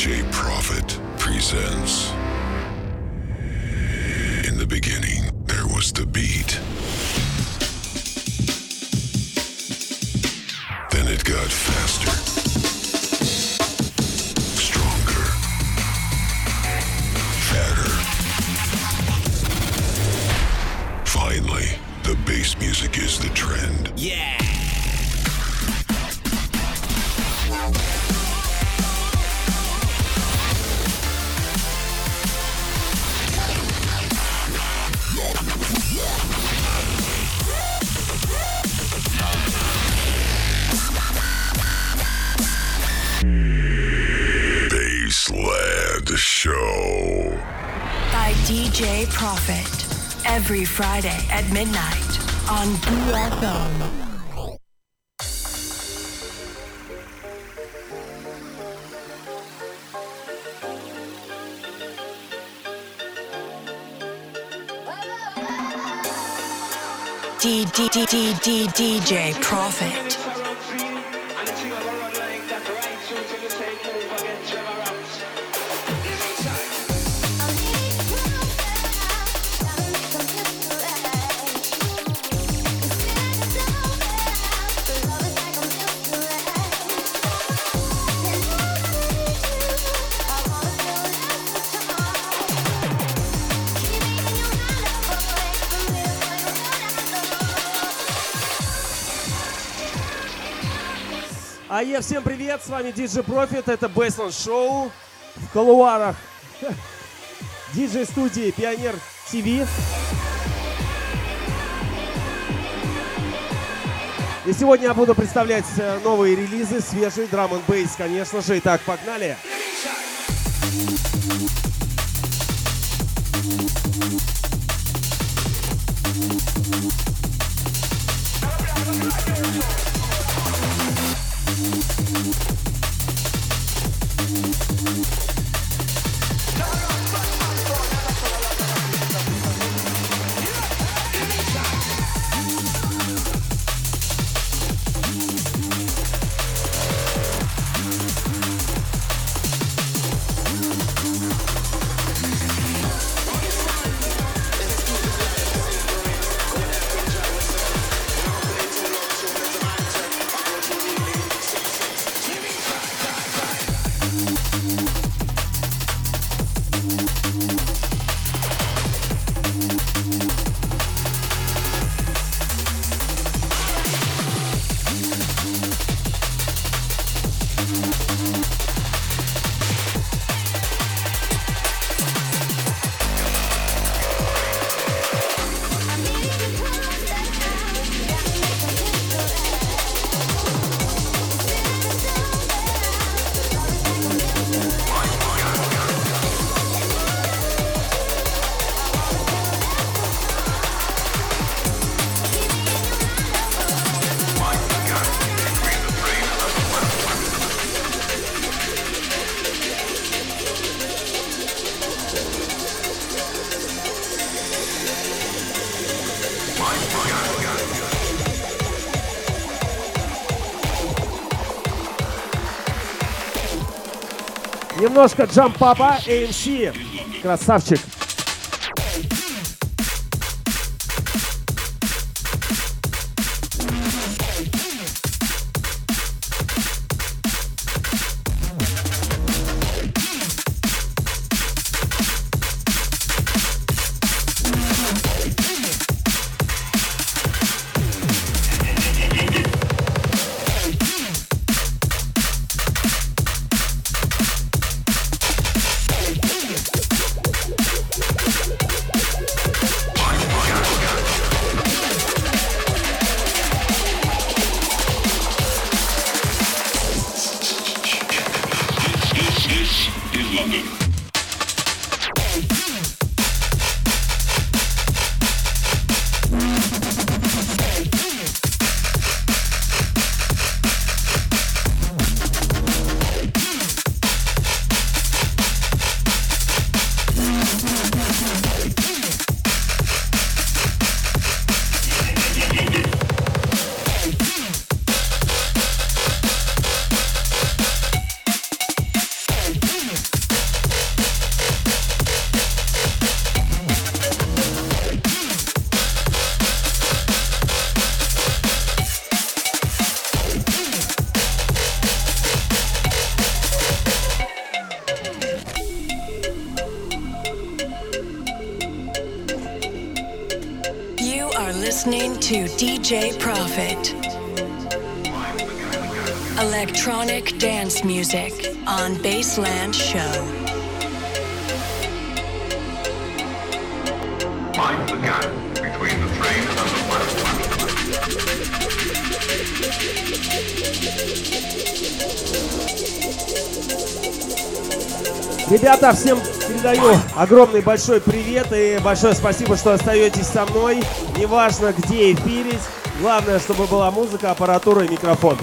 DJ Prophet presents. In the beginning, there was the beat. Friday at midnight on BFM. DJ Prophet. А я всем привет, с вами DJ Profit, это Baseline Show в колуарах диджей студии Пионер ТВ. И сегодня я буду представлять э, новые релизы, свежий драм н бейс, конечно же. Итак, погнали. Немножко джампапа, AMC. Красавчик. DJ Profit. Electronic dance music on Baseland Show. Ребята, всем передаю огромный большой привет и большое спасибо, что остаетесь со мной. Неважно, где эфирить. Главное, чтобы была музыка, аппаратура и микрофон.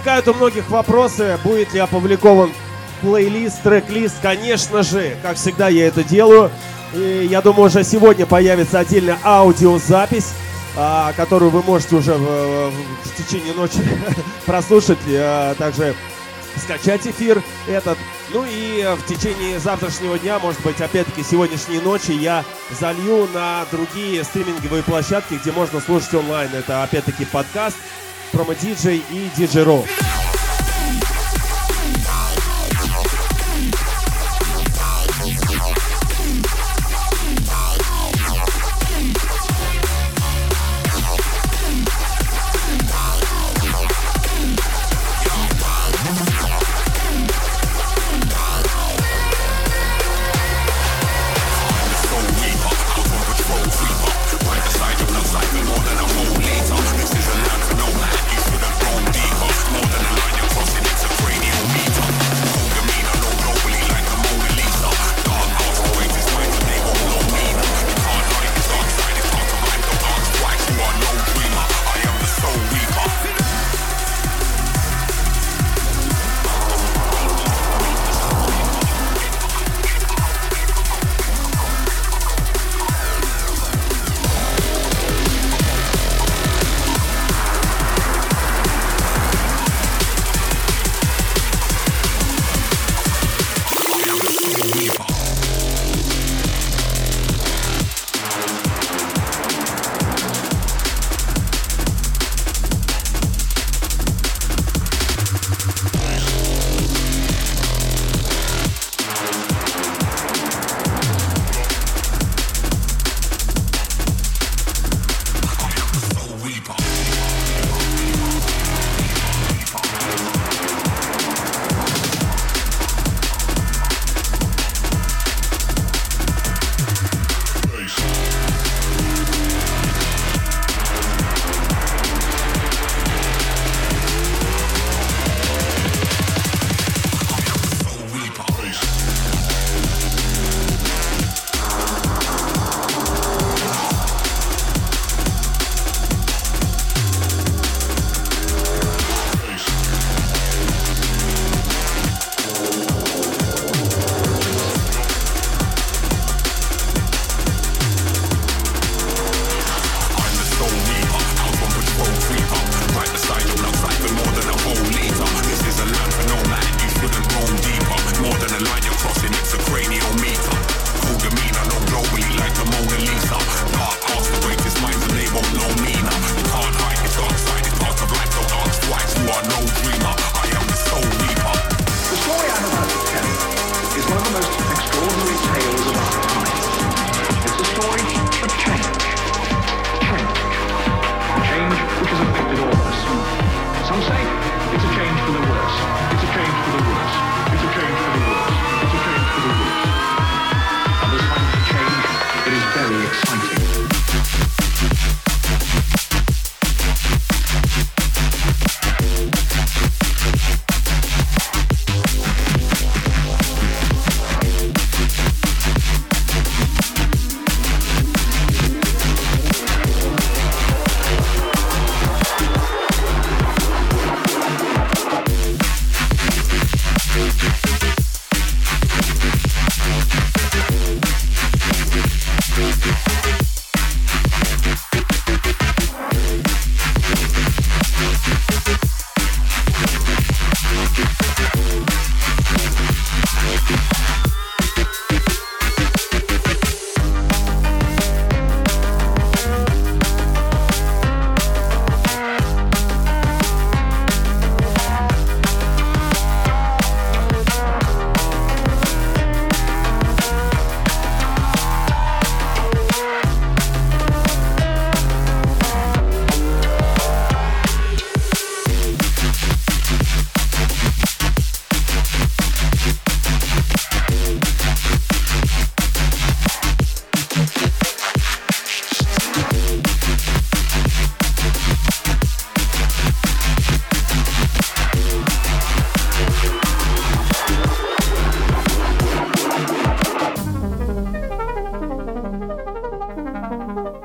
Возникают у многих вопросы, будет ли опубликован плейлист, трек-лист. Конечно же, как всегда я это делаю. И я думаю, уже сегодня появится отдельная аудиозапись, а, которую вы можете уже в, в- течение ночи прослушать. а, также скачать эфир этот. Ну и э, в течение завтрашнего дня, может быть, опять-таки сегодняшней ночи я залью на другие стриминговые площадки, где можно слушать онлайн. Это опять-таки подкаст, промо-диджей и диджей-ролл.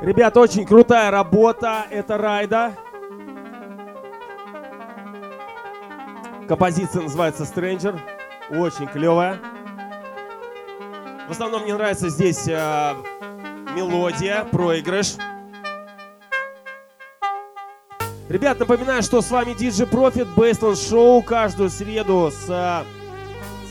Ребят, очень крутая работа. Это Райда. Композиция называется Stranger. Очень клевая. В основном мне нравится здесь э, мелодия, проигрыш. Ребят, напоминаю, что с вами DJ Profit, Baseline Show. Каждую среду с... э,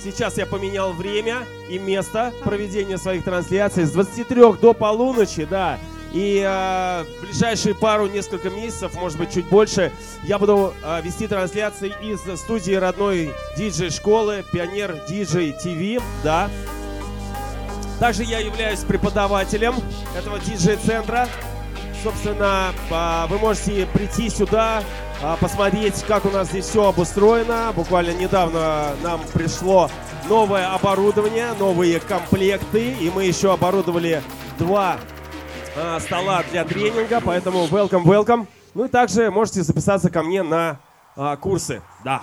Сейчас я поменял время и место проведения своих трансляций с 23 до полуночи, да. И э, ближайшие пару, несколько месяцев, может быть, чуть больше, я буду э, вести трансляции из студии родной диджей-школы Пионер Диджей ТВ, да. Также я являюсь преподавателем этого диджей-центра. Собственно, а, вы можете прийти сюда, а, посмотреть, как у нас здесь все обустроено. Буквально недавно нам пришло новое оборудование, новые комплекты, и мы еще оборудовали два а, стола для тренинга, поэтому welcome, welcome. Ну и также можете записаться ко мне на а, курсы, да.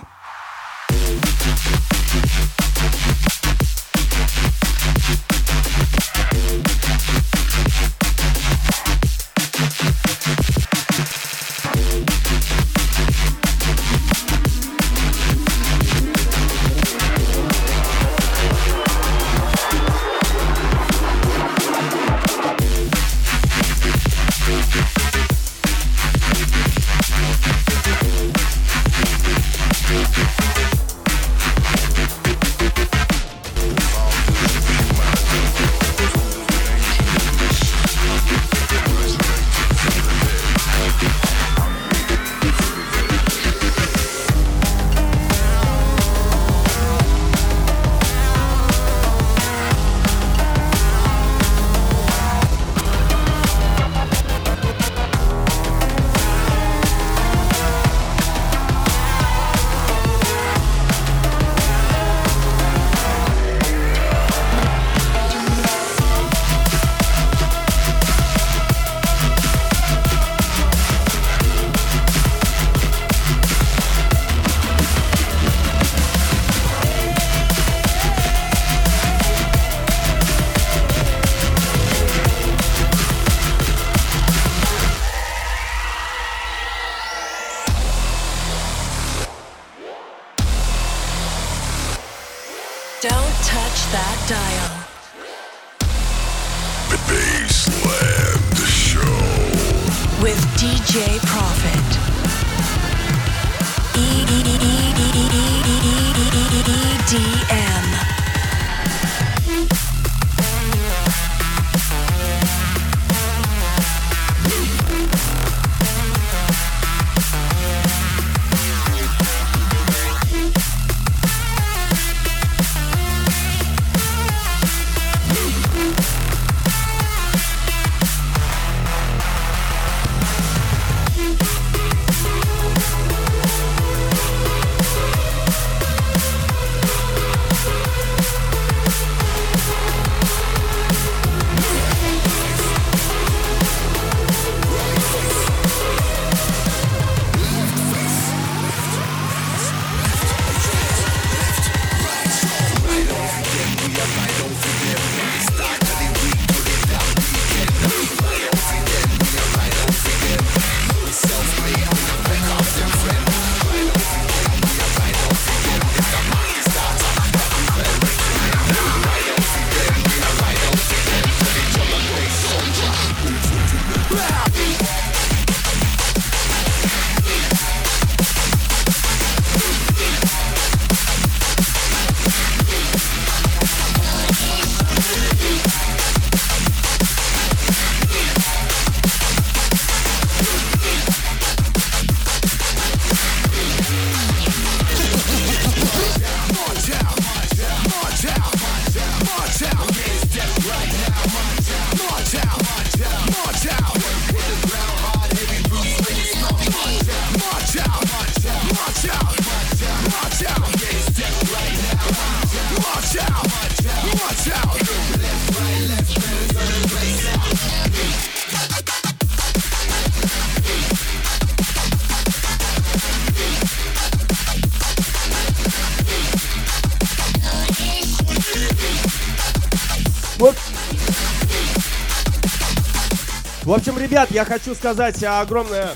Ребят, я хочу сказать огромное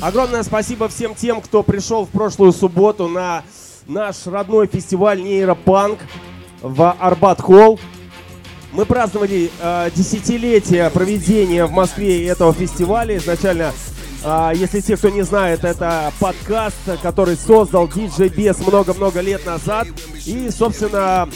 Огромное спасибо всем тем, кто пришел в прошлую субботу на наш родной фестиваль нейропанк в Арбат Холл. Мы праздновали э, десятилетие проведения в Москве этого фестиваля. Изначально, э, если те, кто не знает, это подкаст, который создал DJ Бес много-много лет назад. И, собственно, а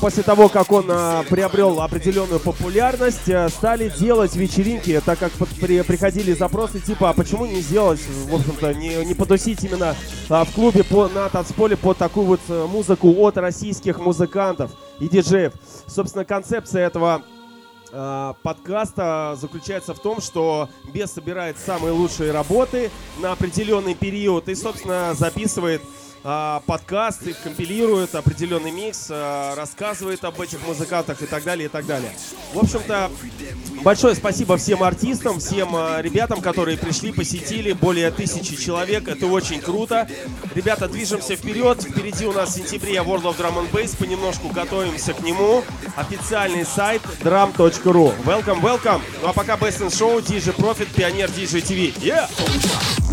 после того, как он а, приобрел определенную популярность, а, стали делать вечеринки, так как при, приходили запросы типа, а почему не сделать, в общем-то, не, не потусить именно а, в клубе по, на танцполе под такую вот э, музыку от российских музыкантов и диджеев. Собственно, концепция этого э, подкаста заключается в том, что Бес собирает самые лучшие работы на определенный период и, собственно, записывает а, подкаст, их компилирует, определенный микс, а, рассказывает об этих музыкантах и так далее, и так далее. В общем-то, большое спасибо всем артистам, всем а, ребятам, которые пришли, посетили, более тысячи человек, это очень круто. Ребята, движемся вперед, впереди у нас в сентябре World of Drum and Bass, понемножку готовимся к нему. Официальный сайт drum.ru. Welcome, welcome. Ну а пока Best in Show, DJ Profit, Пионер DJ TV. Yeah!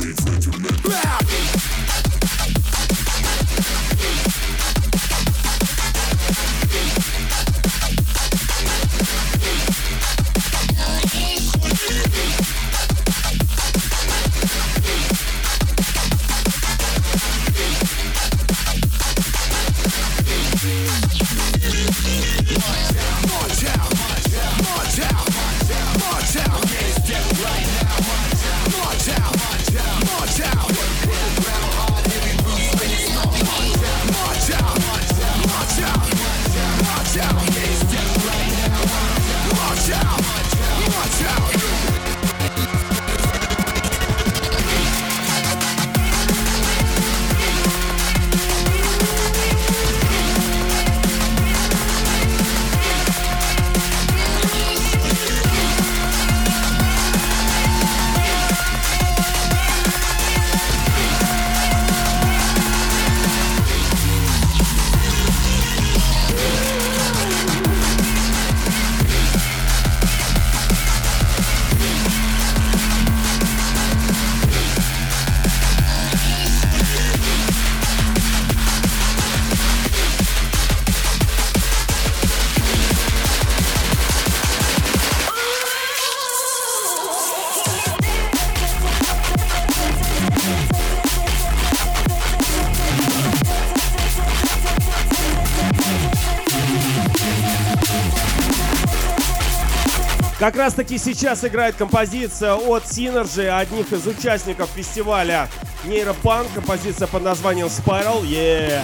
Как раз таки сейчас играет композиция от Synergy, одних из участников фестиваля Нейропанк. Композиция под названием Spiral. Yeah!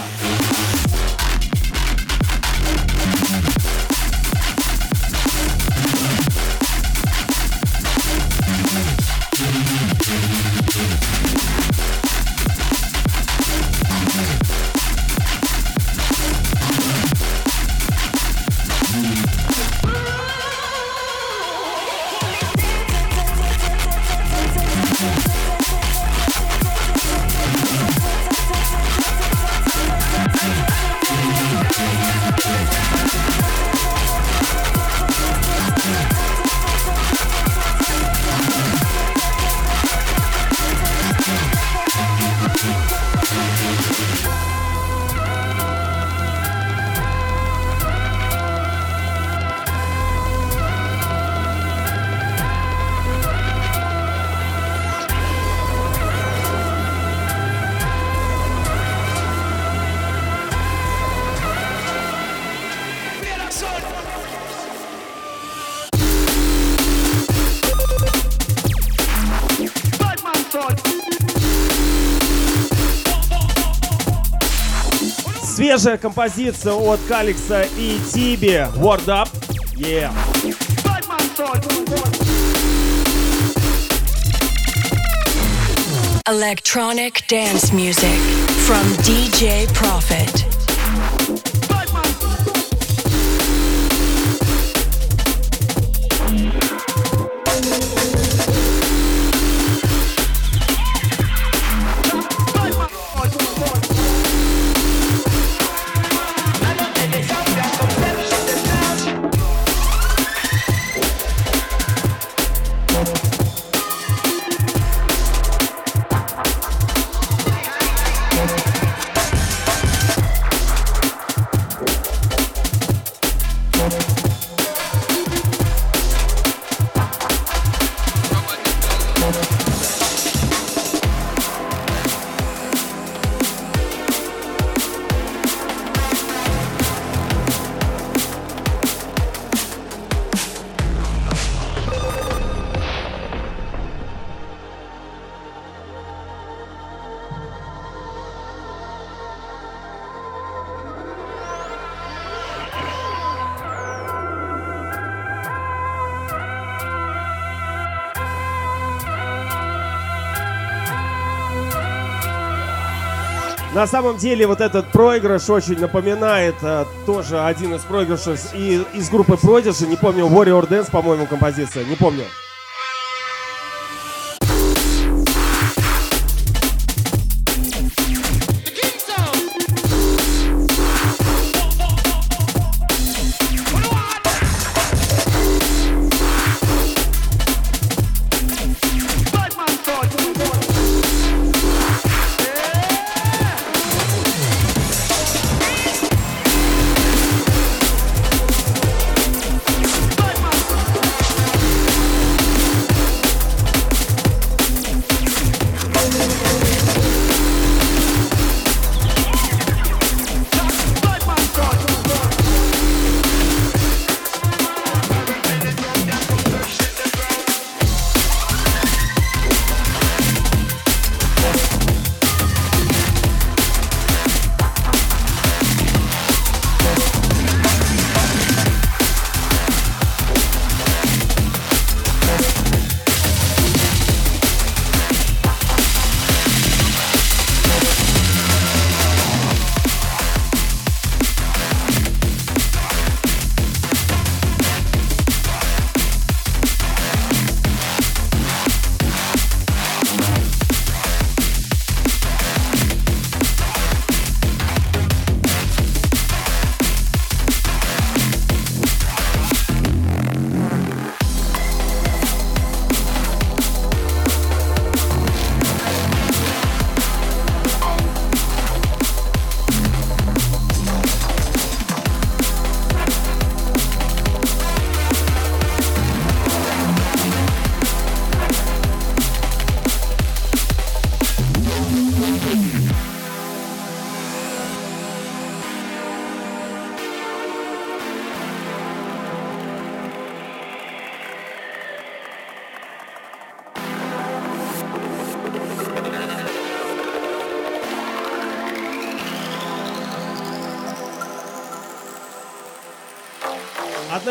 Свежая композиция от Каликса и Тиби. Word up. Yeah. Electronic dance music from DJ Profit. На самом деле вот этот проигрыш очень напоминает а, тоже один из проигрышей и, из группы Prodigy, не помню, Warrior Dance, по-моему, композиция, не помню.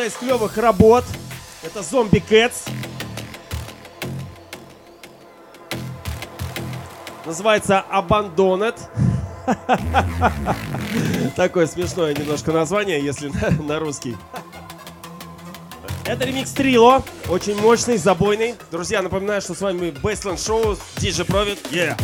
Из клевых работ. Это Zombie Cats. Называется Abandoned. Такое смешное немножко название, если на, на русский. Это ремикс Трило, очень мощный, забойный. Друзья, напоминаю, что с вами Baseline Show, DJ Провид. Yeah!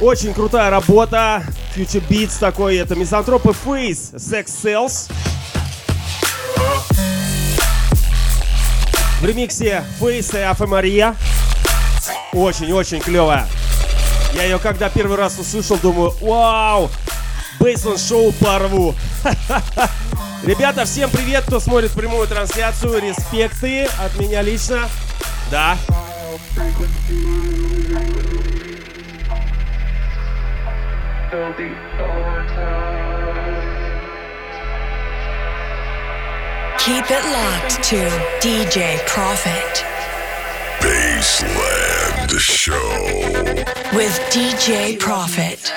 Очень крутая работа. Future Beats такой. Это Мизантропы Face, Sex Cells. В ремиксе Face и Афа Мария. Очень-очень клевая. Я ее когда первый раз услышал, думаю, вау, Бейсленд шоу порву. Ребята, всем привет, кто смотрит прямую трансляцию. Респекты от меня лично. Да. Keep it locked to DJ Profit Baseland Show. with DJ Profit.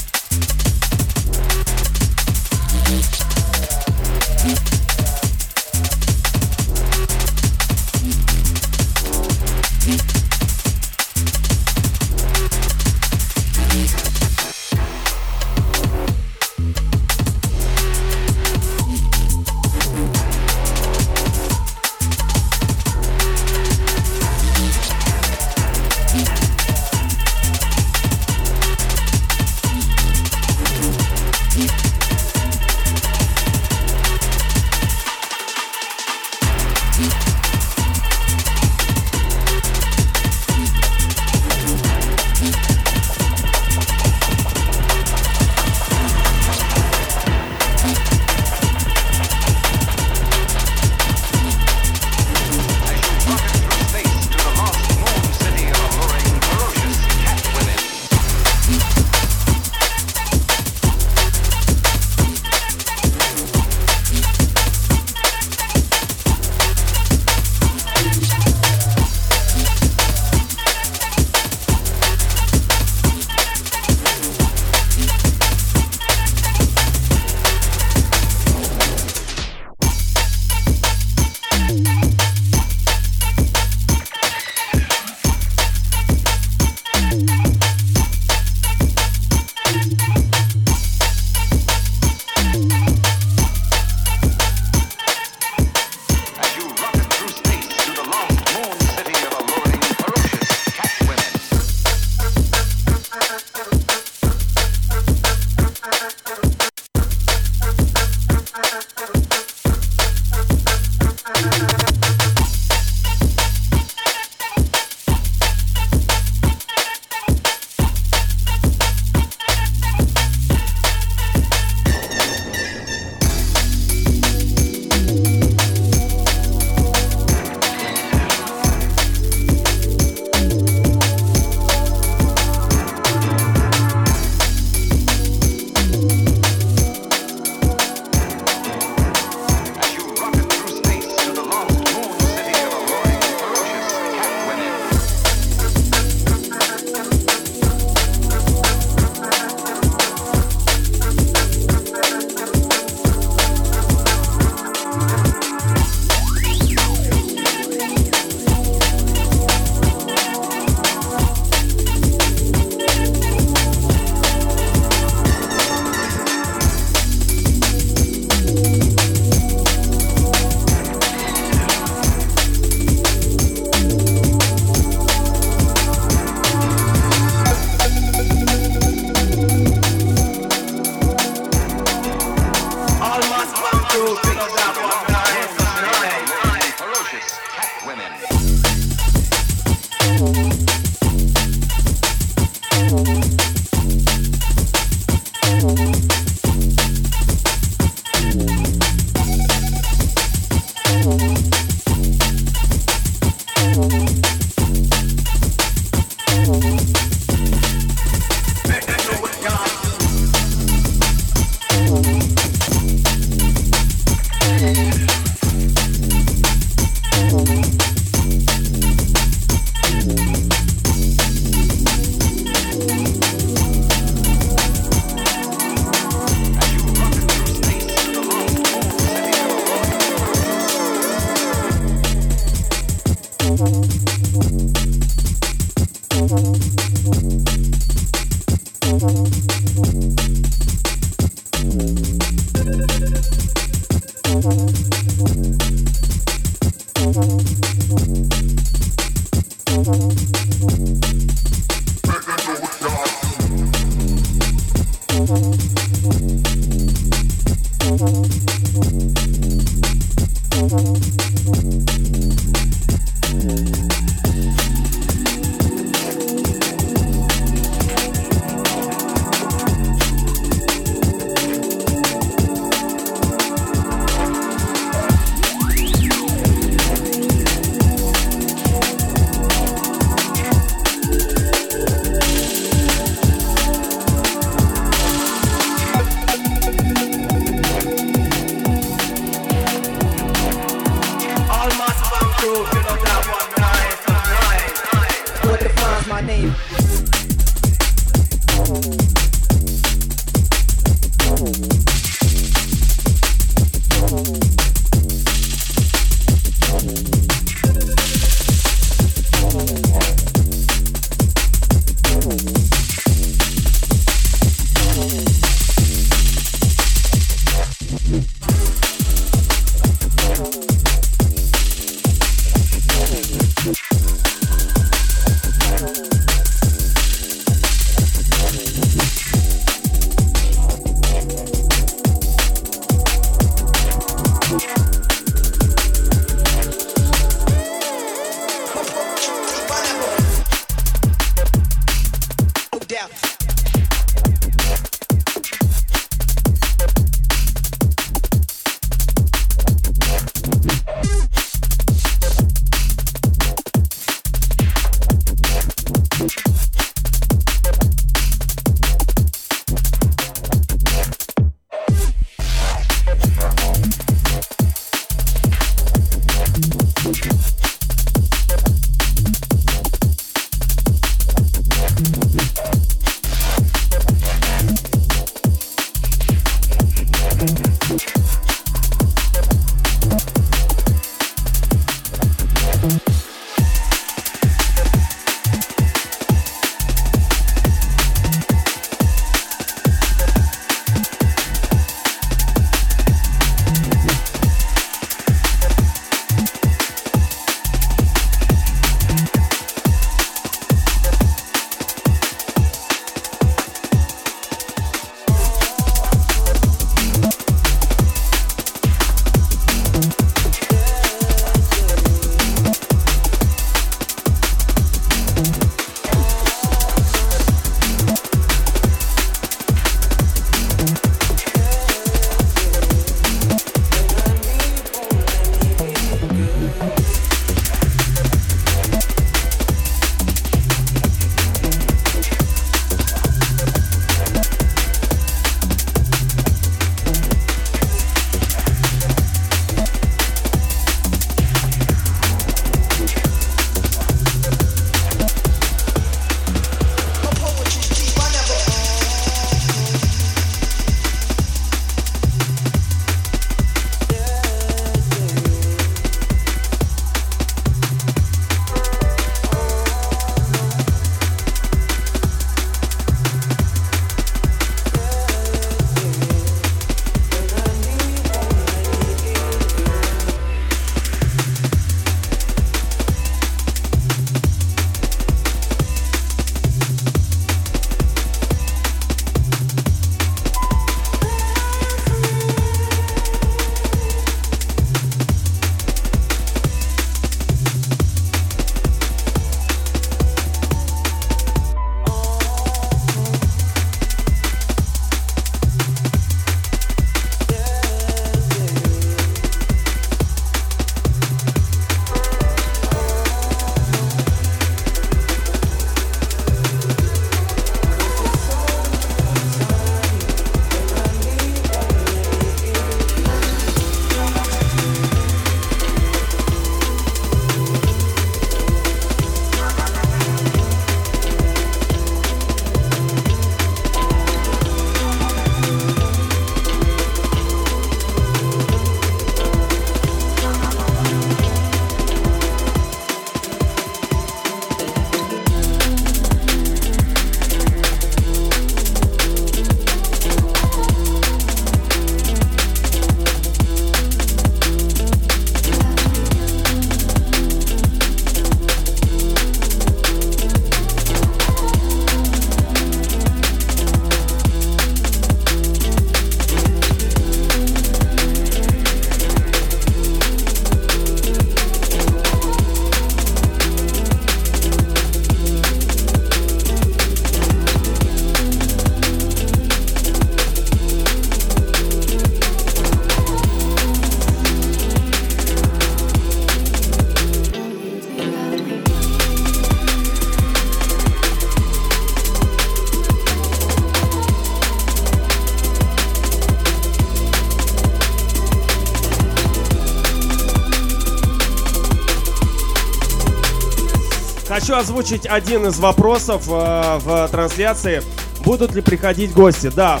Озвучить один из вопросов э, в трансляции. Будут ли приходить гости? Да,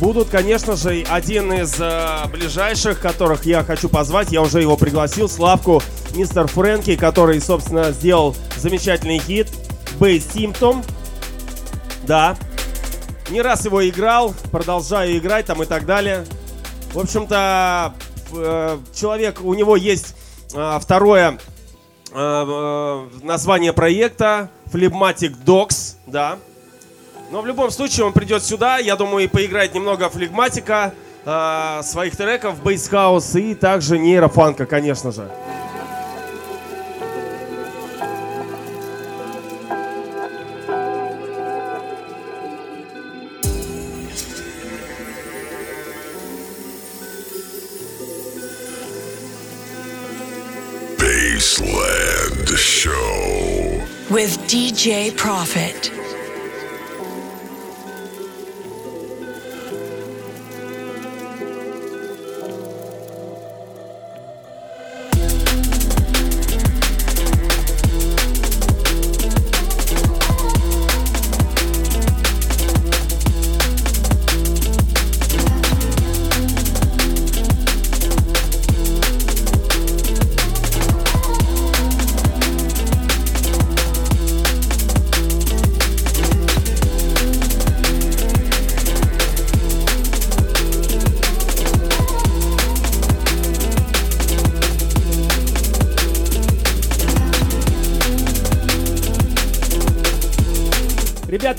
будут, конечно же, один из э, ближайших, которых я хочу позвать. Я уже его пригласил, Славку, мистер Фрэнки, который, собственно, сделал замечательный хит Base Symptom. Да, не раз его играл, продолжаю играть там и так далее. В общем-то, э, человек, у него есть э, второе э, название проекта Phlegmatic Dogs, да. Но в любом случае он придет сюда, я думаю, и поиграет немного флегматика, своих треков, бейсхаус и также нейрофанка, конечно же. With DJ Profit.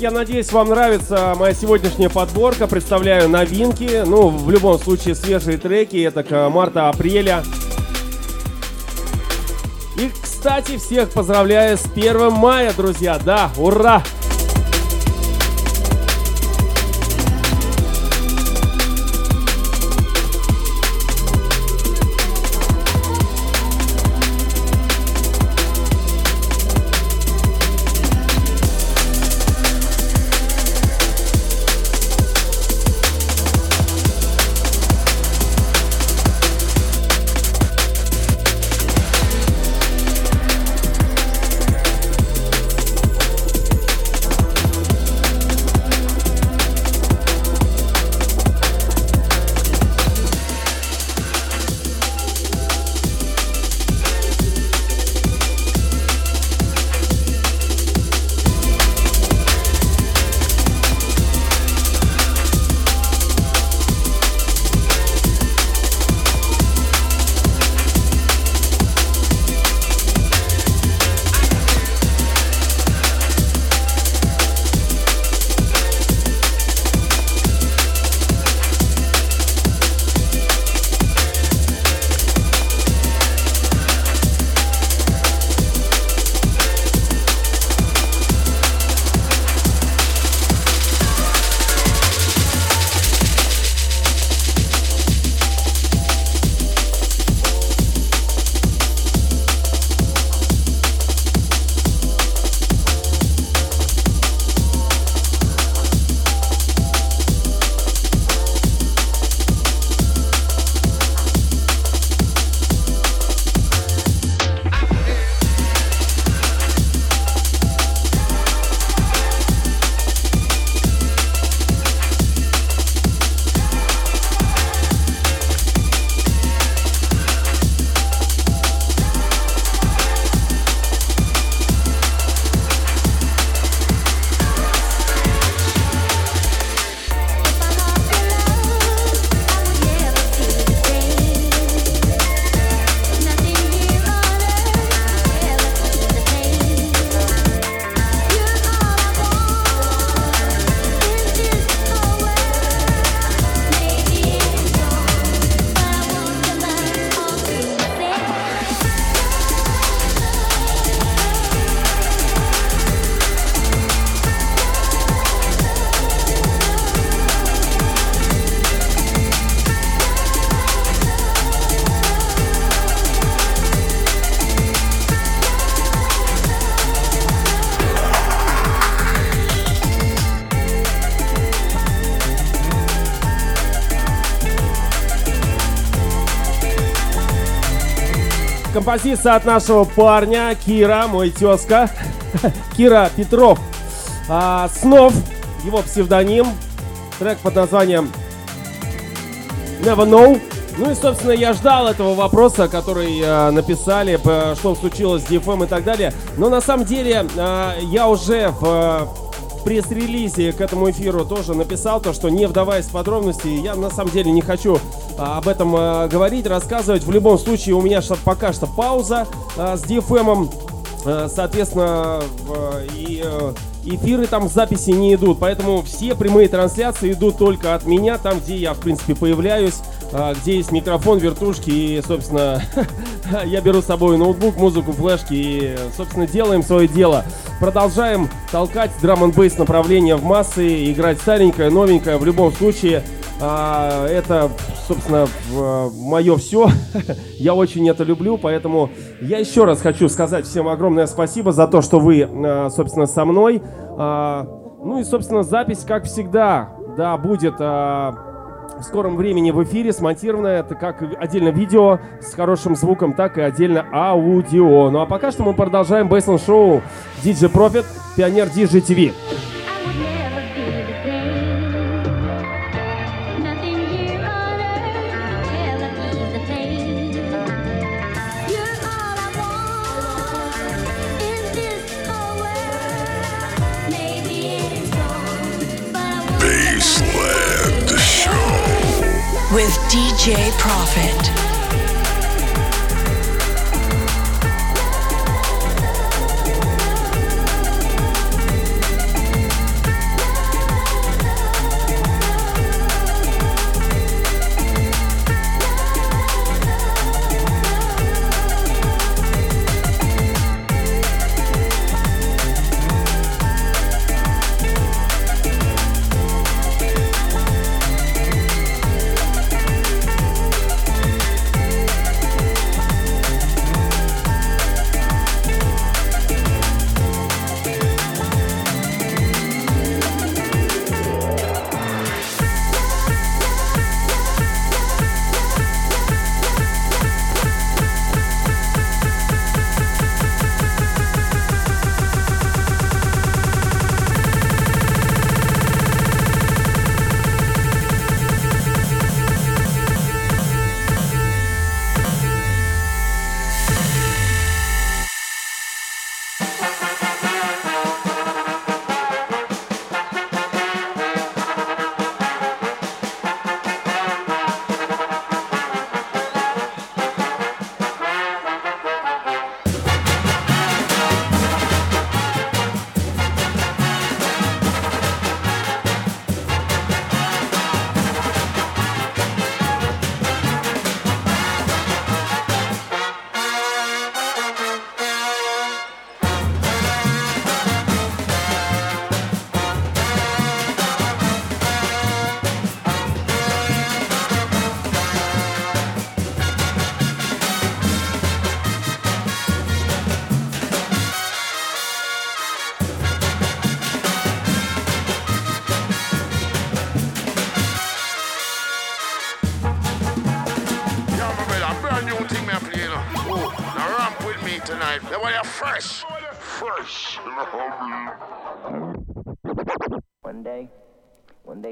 Я надеюсь, вам нравится моя сегодняшняя подборка. Представляю новинки. Ну, в любом случае, свежие треки. Это к марта-апреля. И, кстати, всех поздравляю с 1 мая, друзья. Да, ура! Композиция от нашего парня Кира, мой тезка. Кира Петров. А, Снов, его псевдоним. Трек под названием Never Know. Ну и, собственно, я ждал этого вопроса, который э, написали, по- что случилось с DFM и так далее. Но на самом деле э, я уже в э, пресс-релизе к этому эфиру тоже написал то, что не вдаваясь в подробности, я на самом деле не хочу об этом э, говорить, рассказывать. В любом случае у меня пока что пауза э, с DFM. Э, Соответственно, и эфиры там в записи не идут, поэтому все прямые трансляции идут только от меня, там, где я, в принципе, появляюсь, а, где есть микрофон, вертушки и, собственно, я беру с собой ноутбук, музыку, флешки и, собственно, делаем свое дело. Продолжаем толкать драм н бейс направление в массы, играть старенькое, новенькое. В любом случае, а, это, собственно, мое все. я очень это люблю, поэтому я еще раз хочу сказать всем огромное спасибо за то, что вы, а, собственно, со мной. А, Ну и, собственно, запись, как всегда, да, будет а, в скором времени в эфире смонтированная. Это как отдельно видео с хорошим звуком, так и отдельно аудио. Ну а пока что мы продолжаем Бейсленд шоу DJ Profit, Пионер DJ TV. DJ Profit.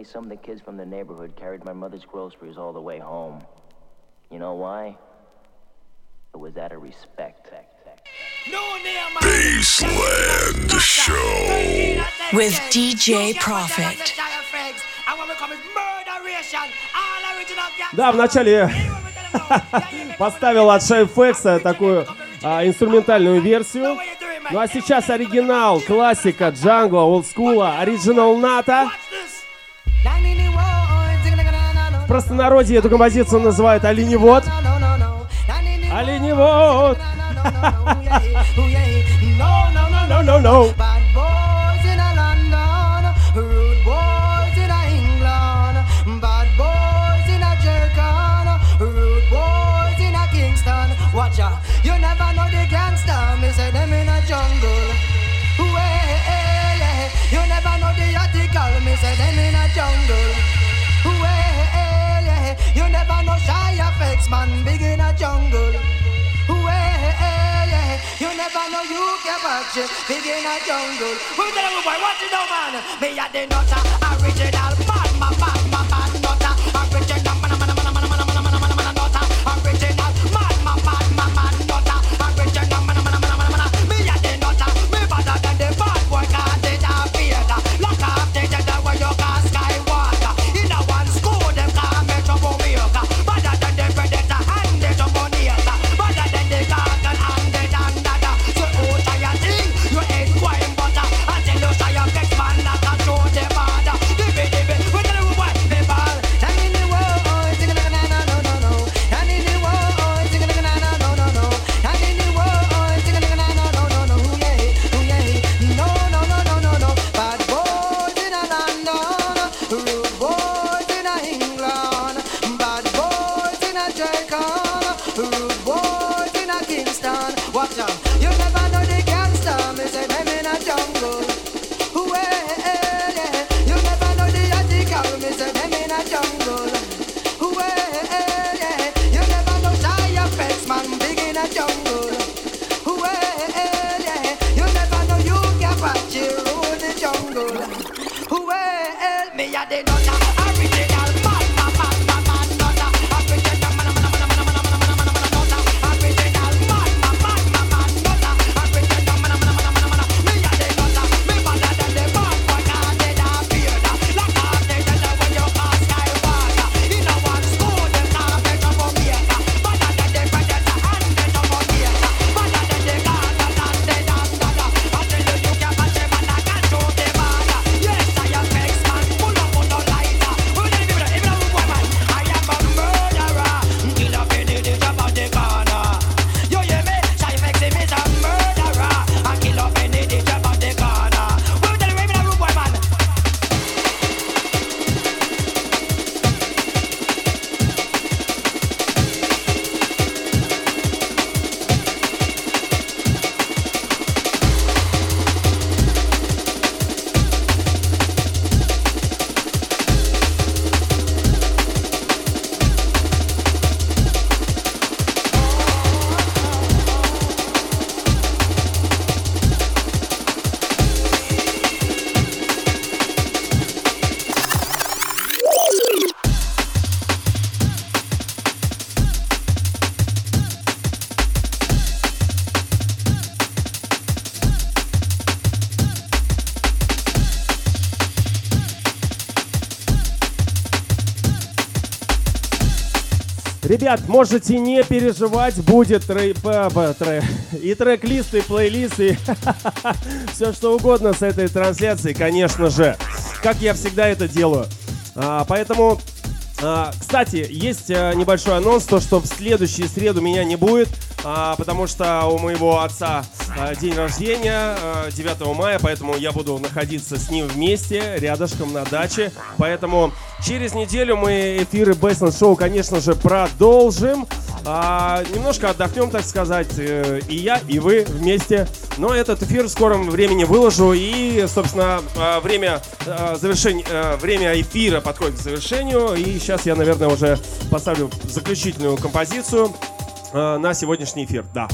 Day some of the kids from the neighborhood carried my mother's groceries all the way home. You know why? It was out of respect. Baseland Show. With DJ Profit. Да, вначале поставил от Шайфекса такую а, инструментальную версию. Ну а сейчас оригинал, классика, джангла, олдскула, оригинал НАТО. Простонародье эту композицию называют оленевод. Оленевод. Jungle. Man, big in a jungle. Well, you never know you can match it, big in a jungle. Who's the boy? What you know, man? Me a the nutter, original, bad, my bad. Ребят, можете не переживать, будет трей... Э, трей... и трек-лист, и плейлист, и все что угодно с этой трансляцией, конечно же, как я всегда это делаю. А, поэтому а, кстати, есть э, небольшой анонс, то что в следующую среду меня не будет, а, потому что у моего отца э, день рождения э, 9 мая, поэтому я буду находиться с ним вместе, рядышком на даче. Поэтому через неделю мы эфиры Бейсон Шоу, конечно же, продолжим. А, немножко отдохнем, так сказать, э, и я, и вы вместе. Но этот эфир в скором времени выложу. И, собственно, а, время, а, завершения, э, время эфира подходит к завершению. И сейчас я, наверное, уже поставлю заключительную композицию э, на сегодняшний эфир. Да.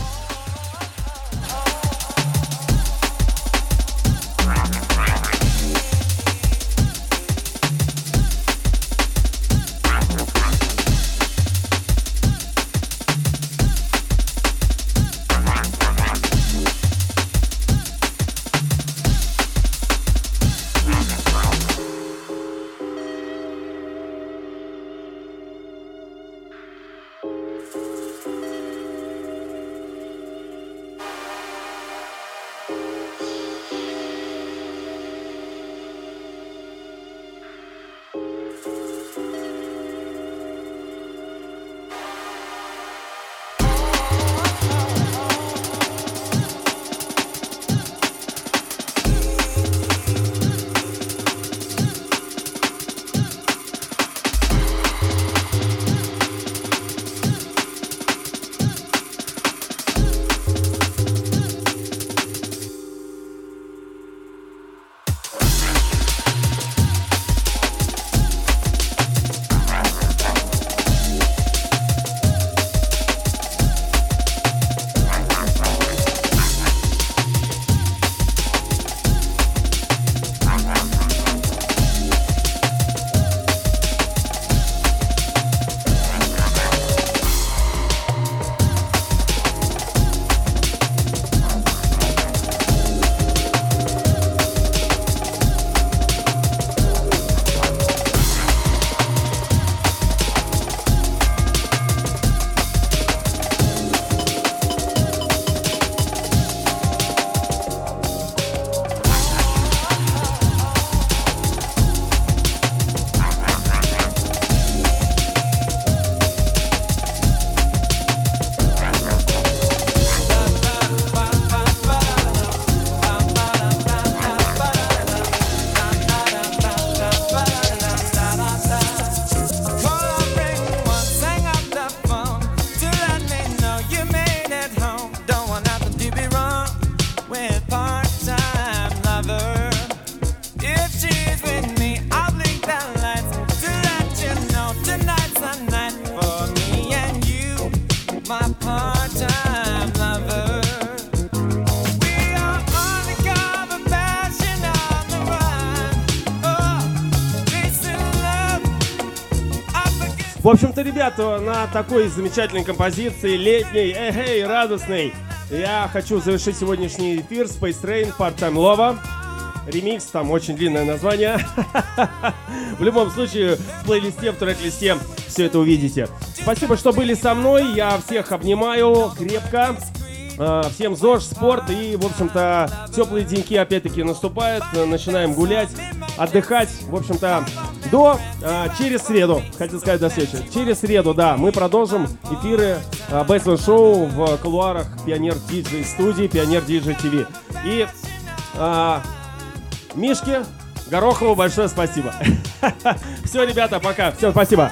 Ребята, на такой замечательной композиции, летней, эй, радостной, я хочу завершить сегодняшний эфир Space Train Part-Time Lova. Ремикс, там очень длинное название. В любом случае, в плейлисте, в трек-листе все это увидите. Спасибо, что были со мной. Я всех обнимаю крепко. А, Всем ЗОЖ, спорт и, в общем-то, теплые деньки опять-таки наступают. Начинаем гулять, отдыхать. В общем-то, до а, через среду, хотел сказать до встречи. Через среду, да, мы продолжим эфиры а, Basement Шоу в кулуарах Пионер Диджей студии, Пионер Диджей ТВ. И а, Мишке Горохову большое спасибо. Все, ребята, пока. Всем спасибо.